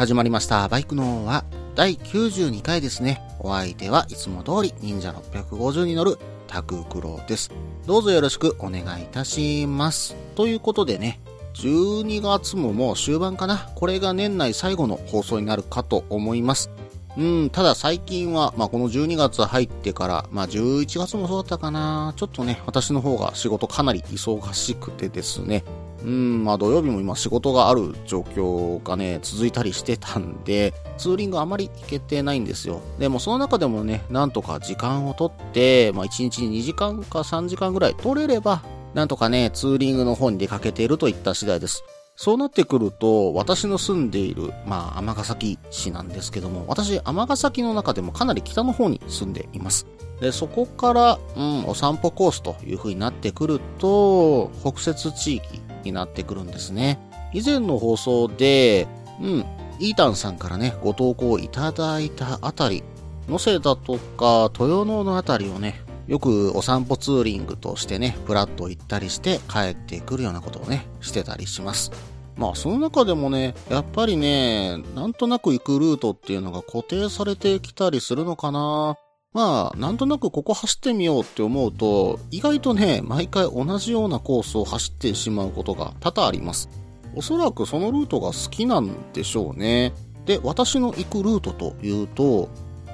始まりました。バイクのは第92回ですね。お相手はいつも通り忍者650に乗るタククロです。どうぞよろしくお願いいたします。ということでね、12月ももう終盤かな。これが年内最後の放送になるかと思います。うん、ただ最近は、まあ、この12月入ってから、まあ、11月もそうだったかな。ちょっとね、私の方が仕事かなり忙しくてですね。うん、まあ土曜日も今仕事がある状況がね、続いたりしてたんで、ツーリングあまり行けてないんですよ。でもその中でもね、なんとか時間をとって、まあ1日に2時間か3時間ぐらい取れれば、なんとかね、ツーリングの方に出かけているといった次第です。そうなってくると、私の住んでいる、まあ、尼崎市なんですけども、私、尼崎の中でもかなり北の方に住んでいます。で、そこから、うん、お散歩コースという風になってくると、北摂地域になってくるんですね。以前の放送で、うん、イータンさんからね、ご投稿いただいたあたり、能勢だとか、豊野のあたりをね、よくお散歩ツーリングとしてね、プラッと行ったりして帰ってくるようなことをね、してたりします。まあその中でもね、やっぱりね、なんとなく行くルートっていうのが固定されてきたりするのかな。まあ、なんとなくここ走ってみようって思うと、意外とね、毎回同じようなコースを走ってしまうことが多々あります。おそらくそのルートが好きなんでしょうね。で、私の行くルートというと、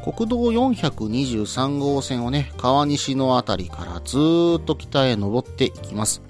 国道423号線をね、川西のあたりからずーっと北へ登っていきます。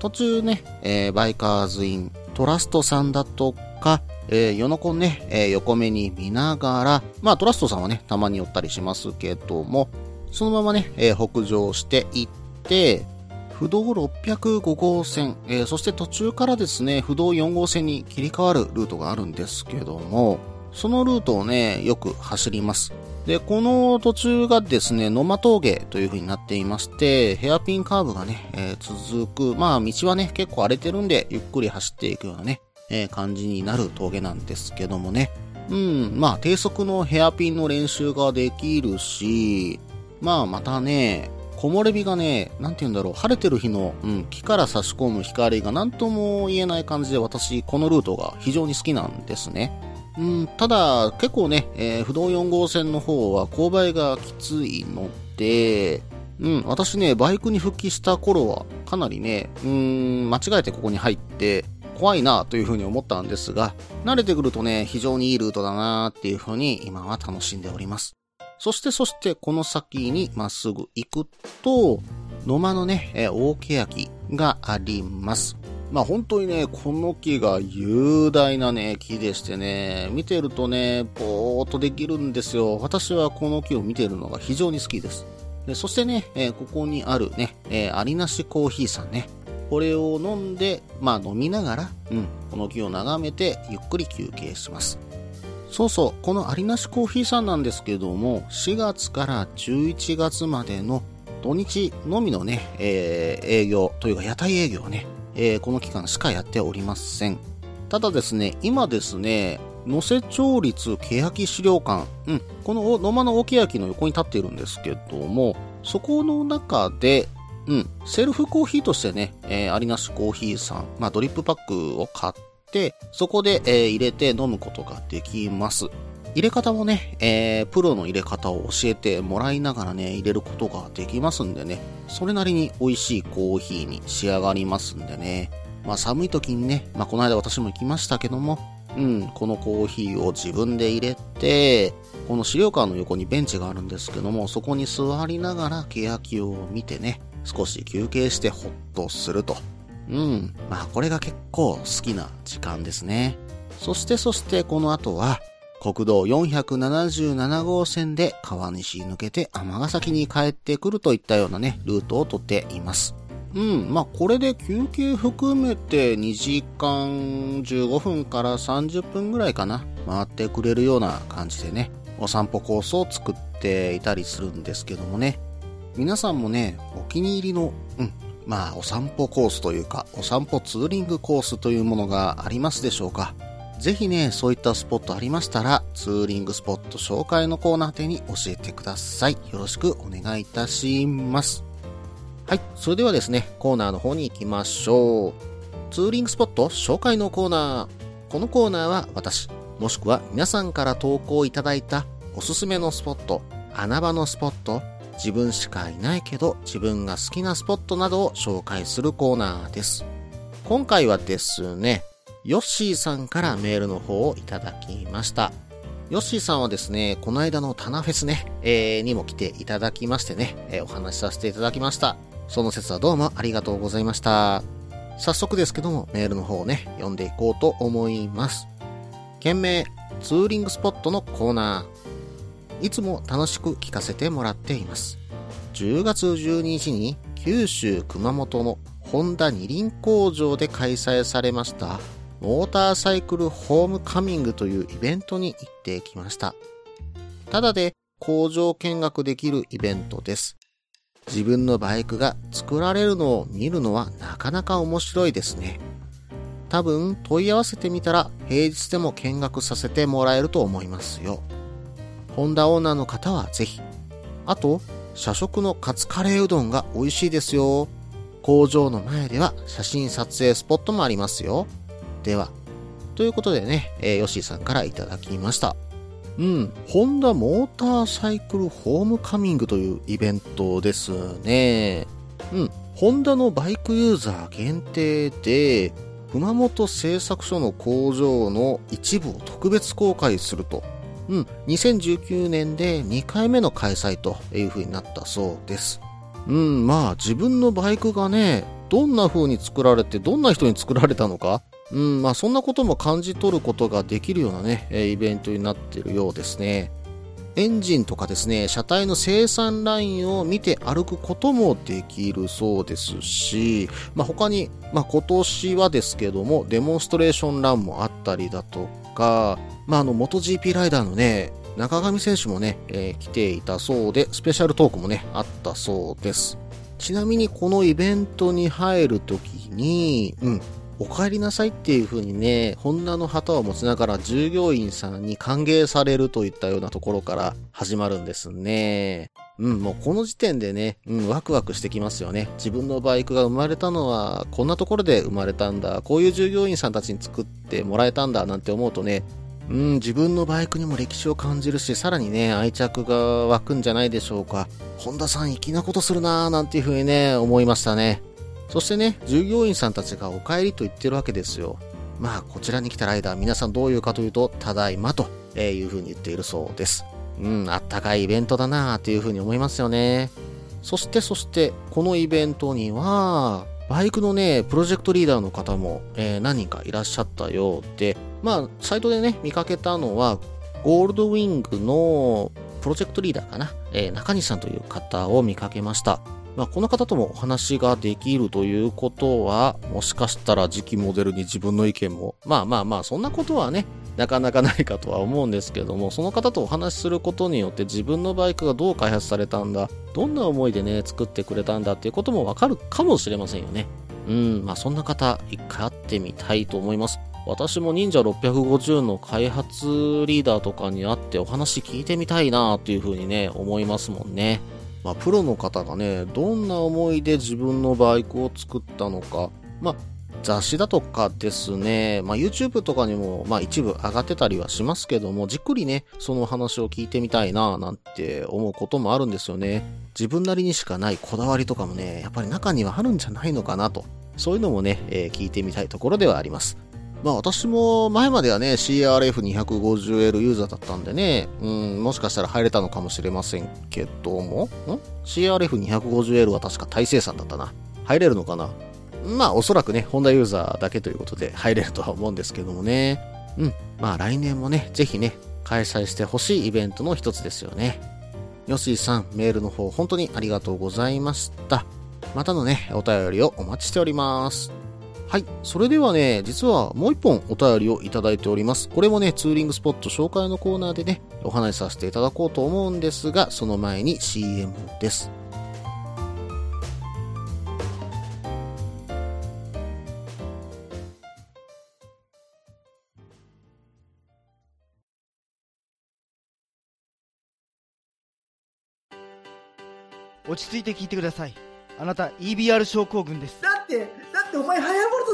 途中ね、えーバイカーズイン、トラストさんだとか、えー、ヨノコンね、えー横目に見ながら、まあトラストさんはね、たまに寄ったりしますけども、そのままね、えー北上していって、不動605号線、えーそして途中からですね、不動4号線に切り替わるルートがあるんですけども、そのルートをね、よく走ります。で、この途中がですね、野間峠という風になっていまして、ヘアピンカーブがね、えー続く、まあ道はね、結構荒れてるんで、ゆっくり走っていくようなね、え感じになる峠なんですけどもね。うん、まあ低速のヘアピンの練習ができるし、まあまたね、木漏れ日がね、なんて言うんだろう、晴れてる日の、うん、木から差し込む光が何とも言えない感じで私、このルートが非常に好きなんですね。うん、ただ、結構ね、えー不動4号線の方は勾配がきついので、うん、私ね、バイクに復帰した頃は、かなりね、うーん、間違えてここに入って、怖いなというふうに思ったんですが、慣れてくるとね、非常にいいルートだなっていうふうに今は楽しんでおります。そしてそしてこの先にまっすぐ行くと、野間のね、えー大欅があります。まあ本当にね、この木が雄大なね、木でしてね、見てるとね、ぼーっとできるんですよ。私はこの木を見てるのが非常に好きです。でそしてね、えーここにあるね、えー、ありなしコーヒーさんね。これを飲んで、まあ飲みながら、うん、この木を眺めてゆっくり休憩します。そうそう、このありなしコーヒーさんなんですけども、4月から11月までの土日のみのね、えー営業というか屋台営業をね、えーこの期間しかやっておりません。ただですね、今ですね、能勢町立欅資料館、うん、この野間の大欅の横に立っているんですけども、そこの中で、うん、セルフコーヒーとしてね、えー、ありなしコーヒーさん、まあドリップパックを買って、そこで、えー入れて飲むことができます。入れ方もね、えープロの入れ方を教えてもらいながらね、入れることができますんでね、それなりに美味しいコーヒーに仕上がりますんでね、まあ寒い時にね、まあこの間私も行きましたけども、うん、このコーヒーを自分で入れて、この資料館の横にベンチがあるんですけども、そこに座りながら欅を見てね、少し休憩してホッとすると。うん、まあこれが結構好きな時間ですね。そしてそしてこの後は、国道477号線で川西抜けて尼崎に帰ってくるといったようなね、ルートをとっています。うん、まあこれで休憩含めて2時間15分から30分ぐらいかな、回ってくれるような感じでね、お散歩コースを作っていたりするんですけどもね、皆さんもね、お気に入りの、うん、まあお散歩コースというか、お散歩ツーリングコースというものがありますでしょうか。ぜひね、そういったスポットありましたら、ツーリングスポット紹介のコーナー宛に教えてください。よろしくお願いいたします。はい、それではですね、コーナーの方に行きましょう。ツーリングスポット紹介のコーナー。このコーナーは私、もしくは皆さんから投稿いただいたおすすめのスポット、穴場のスポット、自分しかいないけど自分が好きなスポットなどを紹介するコーナーです。今回はですね、ヨッシーさんからメールの方をいただきました。ヨッシーさんはですね、この間のタナフェスね、えー、にも来ていただきましてね、えー、お話しさせていただきました。その説はどうもありがとうございました。早速ですけども、メールの方をね、読んでいこうと思います。件名、ツーリングスポットのコーナー。いつも楽しく聞かせてもらっています。10月12日に九州熊本のホンダ二輪工場で開催されましたモーターサイクルホームカミングというイベントに行ってきました。ただで工場見学できるイベントです。自分のバイクが作られるのを見るのはなかなか面白いですね。多分問い合わせてみたら平日でも見学させてもらえると思いますよ。ホンダオーナーの方はぜひ。あと、社食のカツカレーうどんが美味しいですよ。工場の前では写真撮影スポットもありますよ。では。ということでね、え、ヨッシーさんからいただきました。うん、ホンダモーターサイクルホームカミングというイベントですね。うん、ホンダのバイクユーザー限定で、熊本製作所の工場の一部を特別公開すると。うん、2019年で2回目の開催という風になったそうです。うん、まあ自分のバイクがね、どんな風に作られて、どんな人に作られたのか、うん、まあそんなことも感じ取ることができるようなね、イベントになっているようですね。エンジンとかですね、車体の生産ラインを見て歩くこともできるそうですし、まあ、他に、まあ、今年はですけども、デモンストレーションランもあったりだとか、まあ、あの、元 GP ライダーのね、中上選手もね、えー、来ていたそうで、スペシャルトークもね、あったそうです。ちなみにこのイベントに入るときに、うん、お帰りなさいっていう風にね、ホンダの旗を持ちながら従業員さんに歓迎されるといったようなところから始まるんですね。うん、もうこの時点でね、うん、ワクワクしてきますよね。自分のバイクが生まれたのは、こんなところで生まれたんだ。こういう従業員さんたちに作ってもらえたんだ、なんて思うとね、うん、自分のバイクにも歴史を感じるし、さらにね、愛着が湧くんじゃないでしょうか。ホンダさん粋なことするなーなんていう風にね、思いましたね。そしてね、従業員さんたちがお帰りと言ってるわけですよ。まあ、こちらに来たライダー、皆さんどういうかというと、ただいまというふうに言っているそうです。うん、あったかいイベントだなあというふうに思いますよね。そして、そして、このイベントには、バイクのね、プロジェクトリーダーの方も、えー、何人かいらっしゃったようで、まあ、サイトでね、見かけたのは、ゴールドウィングのプロジェクトリーダーかな、えー、中西さんという方を見かけました。まあ、この方ともお話ができるということは、もしかしたら次期モデルに自分の意見も、まあまあまあ、そんなことはね、なかなかないかとは思うんですけども、その方とお話しすることによって自分のバイクがどう開発されたんだ、どんな思いでね、作ってくれたんだっていうこともわかるかもしれませんよね。うん、まあそんな方、一回会ってみたいと思います。私も忍者650の開発リーダーとかに会ってお話聞いてみたいなというふうにね、思いますもんね。まあ、プロの方がね、どんな思いで自分のバイクを作ったのか、まあ、雑誌だとかですね、まあ、YouTube とかにも、まあ、一部上がってたりはしますけども、じっくりね、その話を聞いてみたいな、なんて思うこともあるんですよね。自分なりにしかないこだわりとかもね、やっぱり中にはあるんじゃないのかなと。そういうのもね、えー、聞いてみたいところではあります。まあ私も前まではね CRF250L ユーザーだったんでね、うん、もしかしたら入れたのかもしれませんけども、ん ?CRF250L は確か大生産だったな。入れるのかな？まあおそらくね、ホンダユーザーだけということで入れるとは思うんですけどもね。うん、まあ来年もね、ぜひね、開催してほしいイベントの一つですよね。ヨシーさん、メールの方本当にありがとうございました。またのね、お便りをお待ちしております。はい。それではね、実はもう一本お便りをいただいております。これもね、ツーリングスポット紹介のコーナーでね、お話しさせていただこうと思うんですが、その前に CM です。落ち着いて聞いてください。あなた EBR 症候群です。だって、だってお前ハヤボルト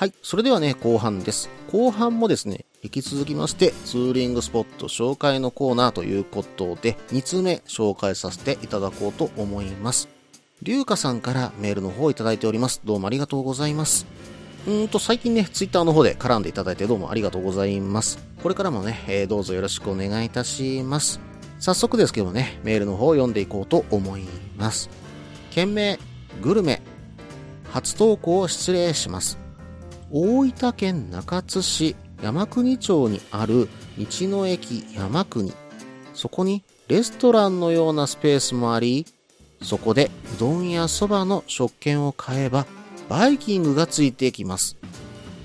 はい。それではね、後半です。後半もですね、引き続きまして、ツーリングスポット紹介のコーナーということで、2通目紹介させていただこうと思います。りゅうかさんからメールの方をいただいております。どうもありがとうございます。うんと、最近ね、ツイッターの方で絡んでいただいてどうもありがとうございます。これからもね、えー、どうぞよろしくお願いいたします。早速ですけどね、メールの方を読んでいこうと思います。件名、グルメ。初投稿を失礼します。大分県中津市山国町にある道の駅山国。そこにレストランのようなスペースもあり、そこでうどんやそばの食券を買えばバイキングがついていきます。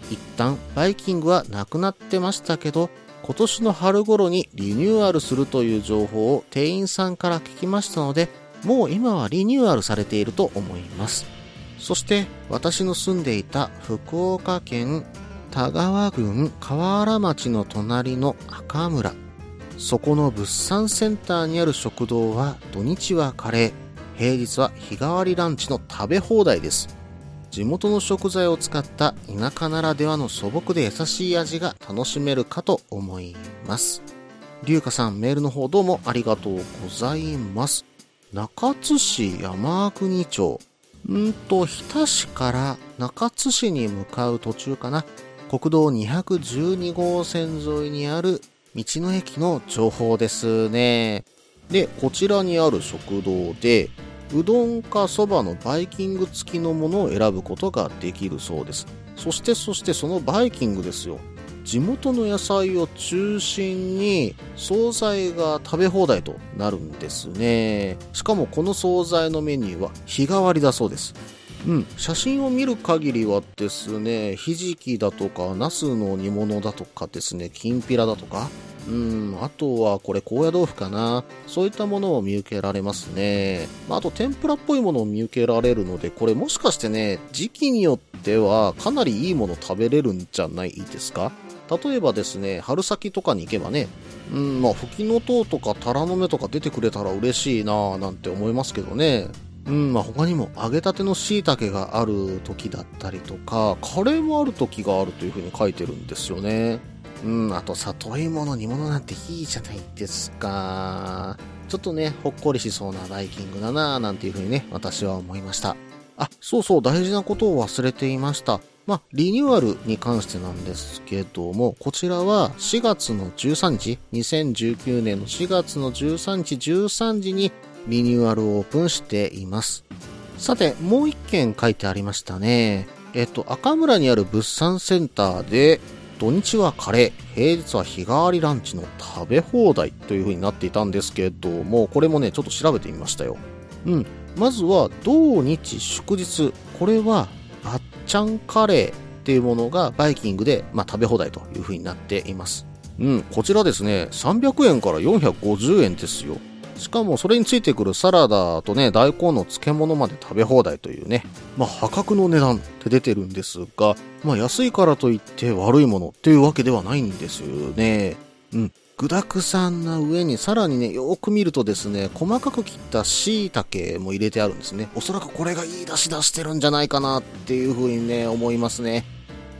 一旦バイキングはなくなってましたけど、今年の春頃にリニューアルするという情報を店員さんから聞きましたので、もう今はリニューアルされていると思います。そして私の住んでいた福岡県田川郡河原町の隣の赤村。そこの物産センターにある食堂は土日はカレー、平日は日替わりランチの食べ放題です。地元の食材を使った田舎ならではの素朴で優しい味が楽しめるかと思います。龍華さんメールの方どうもありがとうございます。中津市山国町うんと、日田市から中津市に向かう途中かな。国道212号線沿いにある道の駅の情報ですね。で、こちらにある食堂で、うどんかそばのバイキング付きのものを選ぶことができるそうです。そしてそしてそのバイキングですよ。地元の野菜を中心に惣菜が食べ放題となるんですね。しかもこの惣菜のメニューは日替わりだそうです。うん、写真を見る限りはですね、ひじきだとか、ナスの煮物だとかですね、きんぴらだとか、うん、あとはこれ高野豆腐かな。そういったものを見受けられますね。まあと天ぷらっぽいものを見受けられるので、これもしかしてね、時期によってはかなりいいもの食べれるんじゃないですか？例えばですね、春先とかに行けばね、うん、まあ、吹きの塔とかタラの芽とか出てくれたら嬉しいなぁなんて思いますけどね。うん、まあ、他にも揚げたての椎茸がある時だったりとか、カレーもある時があるという風に書いてるんですよね。うん、あと里芋の煮物なんていいじゃないですか。ちょっとね、ほっこりしそうなバイキングだなぁなんていう風にね、私は思いました。あ、そうそう、大事なことを忘れていました。まあ、リニューアルに関してなんですけども、こちらは4月の13日、2019年の4月の13日13時にリニューアルオープンしています。さて、もう一件書いてありましたね。えっと、赤村にある物産センターで、土日はカレー、平日は日替わりランチの食べ放題という風になっていたんですけども、これもね、ちょっと調べてみましたよ。うん。まずは、土日祝日。これは、あっちゃんカレーっていうものがバイキングで、まあ、食べ放題という風になっています。うん、こちらですね、300円から450円ですよ。しかもそれについてくるサラダとね、大根の漬物まで食べ放題というね、まあ破格の値段って出てるんですが、まあ安いからといって悪いものっていうわけではないんですよね。うん。具沢山な上にさらにね、よく見るとですね、細かく切った椎茸も入れてあるんですね。おそらくこれがいい出汁出してるんじゃないかなっていう風にね、思いますね。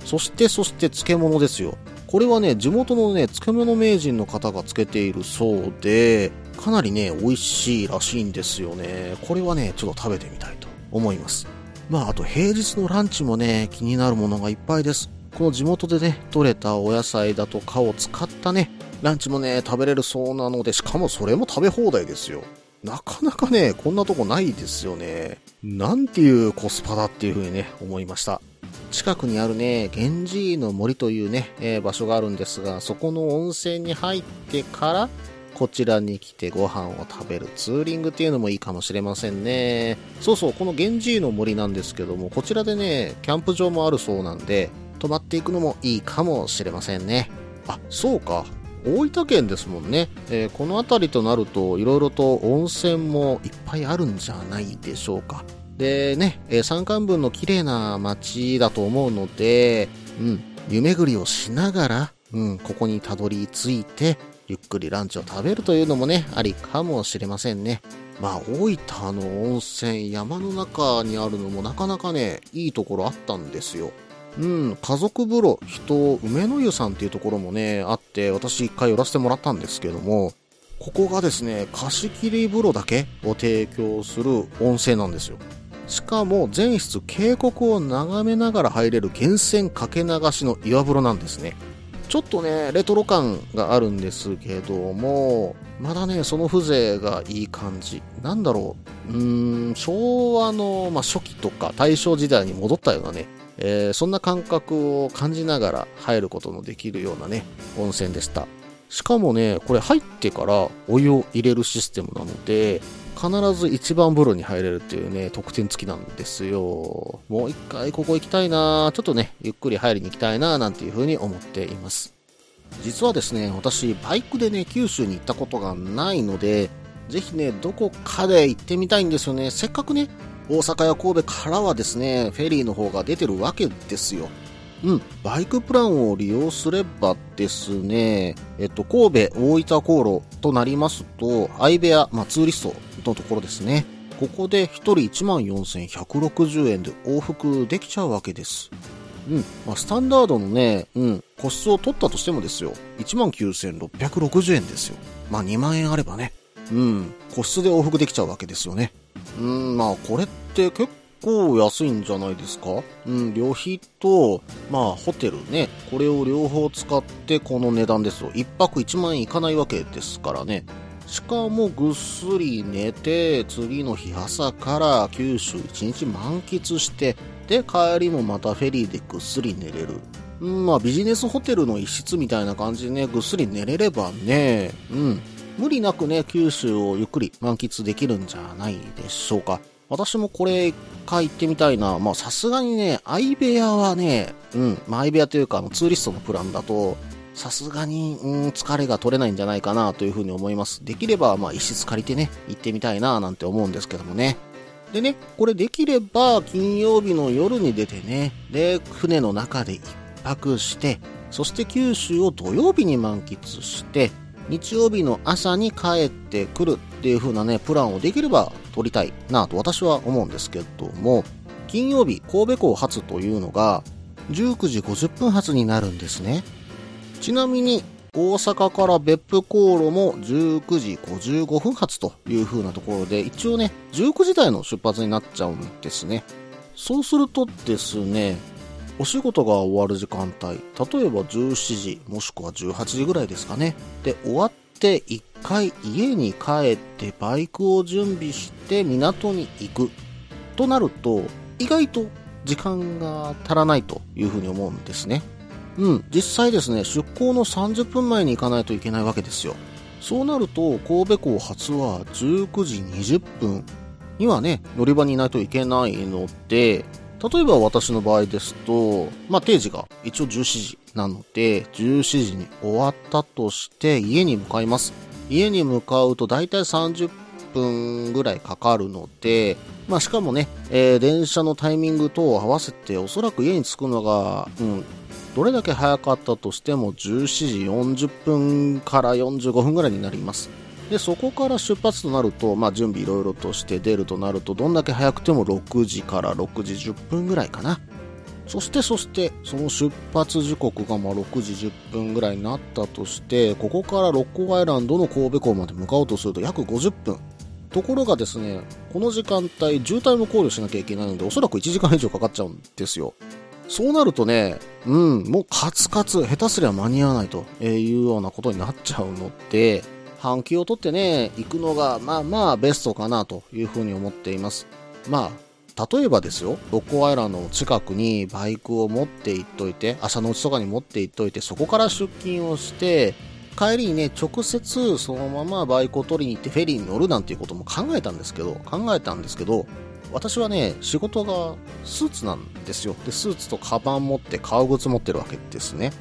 そして、そして漬物ですよ。これはね、地元のね、漬物名人の方がつけているそうで、かなりね、美味しいらしいんですよね。これはね、ちょっと食べてみたいと思います。まあ、あと平日のランチもね、気になるものがいっぱいです。この地元でね、採れたお野菜だとかを使ったね、ランチもね、食べれるそうなので、しかもそれも食べ放題ですよ。なかなかね、こんなとこないですよね。なんていうコスパだっていう風にね、思いました。近くにあるね、源氏井の森というね、えー場所があるんですが、そこの温泉に入ってから、こちらに来てご飯を食べるツーリングっていうのもいいかもしれませんね。そうそう、この源氏の森なんですけども、こちらでね、キャンプ場もあるそうなんで、泊まっていくのもいいかもしれませんね。あ、そうか。大分県ですもんね。えーこの辺りとなると、いろいろと温泉もいっぱいあるんじゃないでしょうか。でね、えー山間部の綺麗な街だと思うので、うん、湯巡りをしながら、うん、ここにたどり着いて、ゆっくりランチを食べるというのもね、ありかもしれませんね。まあ、大分の温泉、山の中にあるのもなかなかね、いいところあったんですよ。うん、家族風呂、人、梅の湯さんっていうところもね、あって、私一回寄らせてもらったんですけども、ここがですね、貸し切り風呂だけを提供する温泉なんですよ。しかも、全室渓谷を眺めながら入れる源泉かけ流しの岩風呂なんですね。ちょっとね、レトロ感があるんですけども、まだね、その風情がいい感じ。なんだろう。うーん、昭和の、まあ、初期とか大正時代に戻ったようなね、えーそんな感覚を感じながら入ることのできるようなね、温泉でした。しかもね、これ入ってからお湯を入れるシステムなので、必ず一番風呂に入れるっていうね、特典付きなんですよ。もう一回ここ行きたいなちょっとね、ゆっくり入りに行きたいななんていう風に思っています。実はですね、私、バイクでね、九州に行ったことがないので、ぜひね、どこかで行ってみたいんですよね。せっかくね、大阪や神戸からはですね、フェリーの方が出てるわけですよ。うん、バイクプランを利用すればですね、えっと、神戸、大分航路となりますと、相部屋、まあ、ツーリストのところですね。ここで1人14,160円で往復できちゃうわけです。うん。まあ、スタンダードのね、うん、個室を取ったとしてもですよ、19,660円ですよ。まあ、2万円あればね、うん、個室で往復できちゃうわけですよね。うん、まあ、これって結構安いんじゃないですか？うん、旅費と、まあ、ホテルね、これを両方使ってこの値段ですよ。1泊1万円いかないわけですからね。しかもぐっすり寝て、次の日朝から九州1日満喫して、で、帰りもまたフェリーでぐっすり寝れる。うん、まあビジネスホテルの一室みたいな感じでね、ぐっすり寝れればね、うん、無理なくね、九州をゆっくり満喫できるんじゃないでしょうか。私もこれ一回行ってみたいな。まあさすがにね、相部屋はね、うん、まあ相部屋というかあのツーリストのプランだと、さすがに、うん、疲れが取れないんじゃないかなというふうに思います。できれば、まあ一室借りてね、行ってみたいななんて思うんですけどもね。でね、これできれば金曜日の夜に出てね、で、船の中で一泊して、そして九州を土曜日に満喫して、日曜日の朝に帰ってくるっていう風なね、プランをできれば取りたいなと私は思うんですけども、金曜日神戸港発というのが19時50分発になるんですね。ちなみに大阪から別府航路も19時55分発という風なところで、一応ね、19時台の出発になっちゃうんですね。そうするとですね、お仕事が終わる時間帯、例えば17時、もしくは18時ぐらいですかね。で、終わって一回家に帰ってバイクを準備して港に行くとなると、意外と時間が足らないというふうに思うんですね。うん、実際ですね、出港の30分前に行かないといけないわけですよ。そうなると、神戸港発は19時20分にはね、乗り場にいないといけないので、例えば私の場合ですと、まあ定時が一応17時なので、17時に終わったとして家に向かいます。家に向かうと大体30分ぐらいかかるので、まあしかもね、えー電車のタイミングと合わせておそらく家に着くのが、うん、どれだけ早かったとしても17時40分から45分ぐらいになります。で、そこから出発となると、まあ準備いろいろとして出るとなると、どんだけ早くても6時から6時10分ぐらいかな。そしてそして、その出発時刻がまあ6時10分ぐらいになったとして、ここから六甲アイランドの神戸港まで向かおうとすると約50分。ところがですね、この時間帯、渋滞も考慮しなきゃいけないので、おそらく1時間以上かかっちゃうんですよ。そうなるとね、うん、もうカツカツ、下手すりゃ間に合わないというようなことになっちゃうので、半休を取ってね、行くのが、まあまあベストかなというふうに思っています。まあ、例えばですよ、六甲アイランドの近くにバイクを持って行っといて、朝のうちとかに持って行っといて、そこから出勤をして、帰りにね、直接そのままバイクを取りに行ってフェリーに乗るなんていうことも考えたんですけど、考えたんですけど、私はね、仕事がスーツなんですよ。で、スーツとカバン持って革靴持ってるわけですね。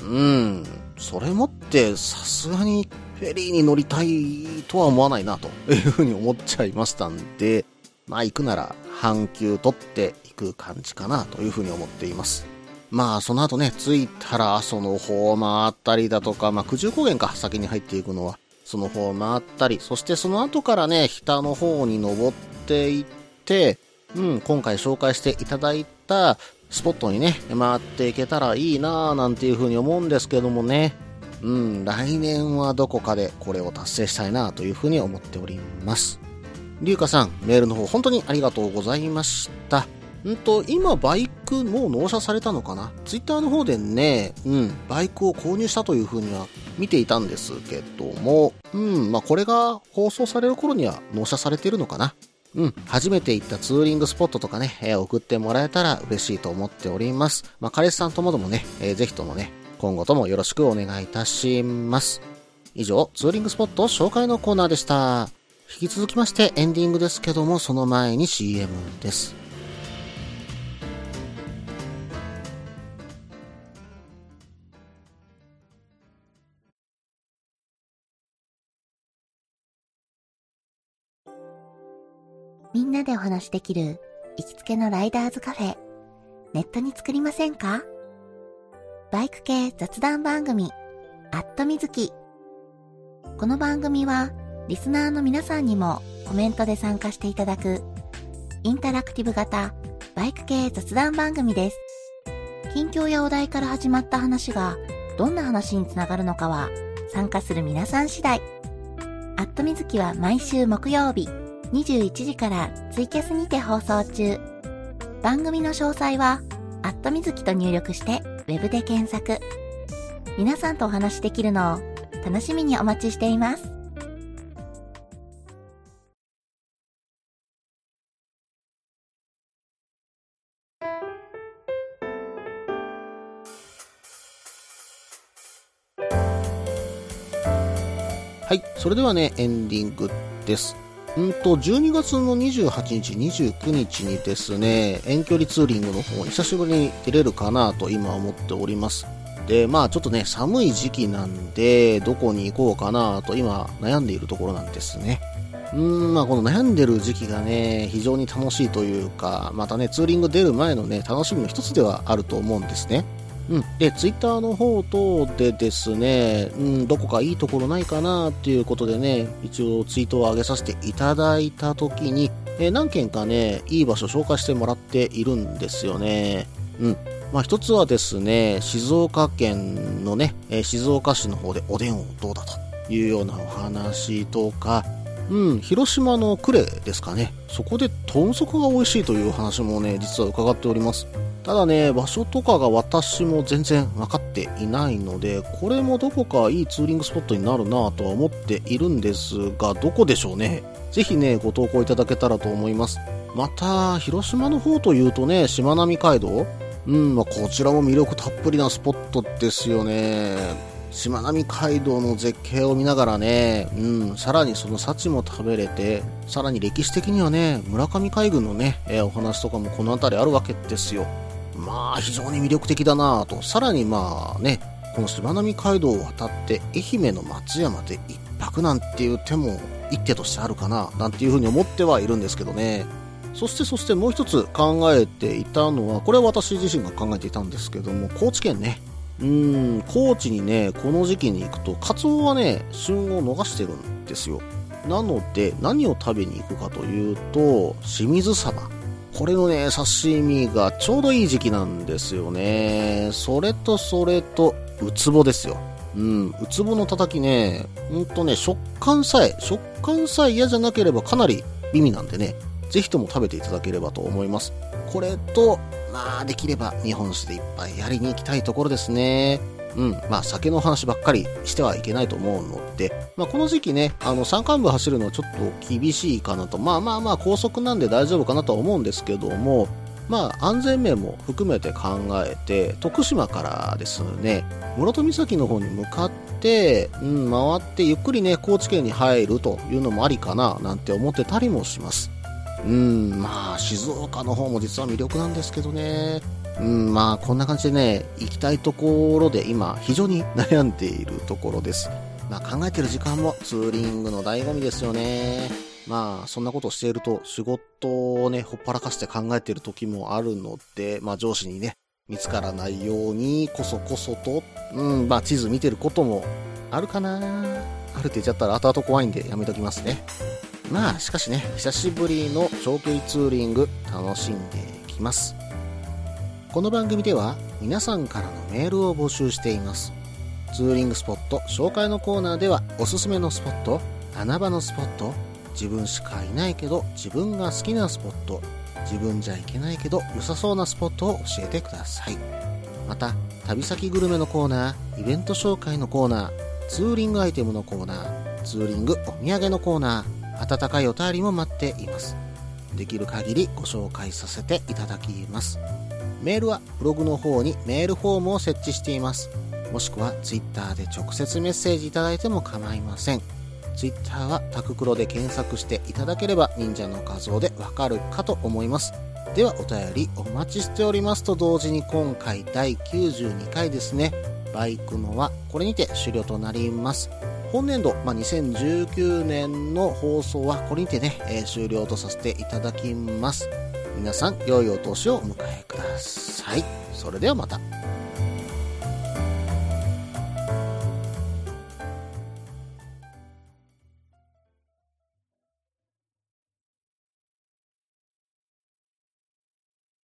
うん、それ持ってさすがにフェリーに乗りたいとは思わないなと いうふうに思っちゃいましたんで、まあ行くなら半休取っていく感じかなというふうに思っています。まあその後ね、着いたら阿蘇の方を回ったりだとか、まあ九十高原か先に入っていくのは、その方を回ったり、そしてその後からね、北の方に登っていって、うん、今回紹介していただいたスポットにね、回っていけたらいいなぁなんていうふうに思うんですけどもね。うん、来年はどこかでこれを達成したいなというふうに思っております。りゅうかさん、メールの方本当にありがとうございました。んと、今バイクもう納車されたのかな？ツイッターの方でね、うん、バイクを購入したというふうには見ていたんですけども、うん、まあこれが放送される頃には納車されているのかな？うん、初めて行ったツーリングスポットとかね、えー送ってもらえたら嬉しいと思っております。まあ、彼氏さんともどもね、えーぜひともね、今後ともよろしくお願いいたします。以上、ツーリングスポット紹介のコーナーでした。引き続きましてエンディングですけども、その前に CM です。みんなでお話しできる行きつけのライダーズカフェ、ネットに作りませんか？バイク系雑談番組、アットみずき。この番組は、リスナーの皆さんにもコメントで参加していただく、インタラクティブ型バイク系雑談番組です。近況やお題から始まった話が、どんな話につながるのかは、参加する皆さん次第。アットみずきは毎週木曜日、21時からツイキャスにて放送中。番組の詳細は、アットみずきと入力して、ウェブで検索。皆さんとお話しできるのを楽しみにお待ちしています。はい、それではね、エンディングです。うんと、12月の28日、29日にですね、遠距離ツーリングの方に久しぶりに出れるかなと今思っております。で、まあちょっとね、寒い時期なんで、どこに行こうかなと今悩んでいるところなんですね。うん、まあこの悩んでる時期がね、非常に楽しいというか、またね、ツーリング出る前のね、楽しみの一つではあると思うんですね。うん。で、ツイッターの方等でですね、うん、どこかいいところないかなっていうことでね、一応ツイートを上げさせていただいたときに、えー何件かね、いい場所紹介してもらっているんですよね。うん。まあ一つはですね、静岡県のね、えー静岡市の方でおでんをどうだというようなお話とか、うん、広島の呉ですかね。そこで豚足が美味しいという話もね、実は伺っております。ただね、場所とかが私も全然分かっていないので、これもどこかいいツーリングスポットになるなとは思っているんですが、どこでしょうね。ぜひね、ご投稿いただけたらと思います。また、広島の方というとね、しまなみ海道？うん、まあ、こちらも魅力たっぷりなスポットですよね。しまなみ海道の絶景を見ながらね、うん、さらにその幸も食べれて、さらに歴史的にはね、村上海軍のね、えお話とかもこの辺りあるわけですよ。まあ、非常に魅力的だなぁと。さらにまあね、このしまなみ海道を渡って愛媛の松山で一泊なんていう手も一手としてあるかな、なんていうふうに思ってはいるんですけどね。そしてそしてもう一つ考えていたのは、これは私自身が考えていたんですけども、高知県ね。うん、高知にね、この時期に行くと、カツオはね、旬を逃してるんですよ。なので、何を食べに行くかというと、清水サバ。これのね、刺身がちょうどいい時期なんですよね。それとそれと、ウツボですよ。うん、ウツボのたたきね、ほんとね、食感さえ、食感さえ嫌じゃなければかなり美味なんでね、ぜひとも食べていただければと思います。これと、まあ、できれば日本酒で一杯やりに行きたいところですね。うん。まあ、酒の話ばっかりしてはいけないと思うので、まあ、この時期ね、あの、山間部走るのはちょっと厳しいかなと。まあまあまあ、高速なんで大丈夫かなとは思うんですけども、まあ、安全面も含めて考えて、徳島からですね、室戸岬の方に向かって、うん、回ってゆっくりね、高知県に入るというのもありかな、なんて思ってたりもします。うん、まあ、静岡の方も実は魅力なんですけどね。うん、まあ、こんな感じでね、行きたいところで今、非常に悩んでいるところです。まあ、考えてる時間もツーリングの醍醐味ですよね。まあ、そんなことをしていると、仕事をね、ほっぱらかして考えてる時もあるので、まあ、上司にね、見つからないように、こそこそと、うん、まあ、地図見てることもあるかな。あるって言っちゃったら後々怖いんでやめときますね。まあ、しかしね、久しぶりの長距離ツーリング、楽しんでいきます。この番組では、皆さんからのメールを募集しています。ツーリングスポット紹介のコーナーでは、おすすめのスポット、穴場のスポット、自分しかいないけど自分が好きなスポット、自分じゃいけないけど良さそうなスポットを教えてください。また、旅先グルメのコーナー、イベント紹介のコーナー、ツーリングアイテムのコーナー、ツーリングお土産のコーナー、温かいお便りも待っています。できる限りご紹介させていただきます。メールはブログの方にメールフォームを設置しています。もしくはツイッターで直接メッセージいただいても構いません。ツイッターはタククロで検索していただければ忍者の画像でわかるかと思います。ではお便りお待ちしておりますと同時に今回第92回ですね。バイクのはこれにて終了となります。本年度、まあ、2019年の放送はこれにてね、えー終了とさせていただきます。皆さん、良いお年をお迎えください。それではまた。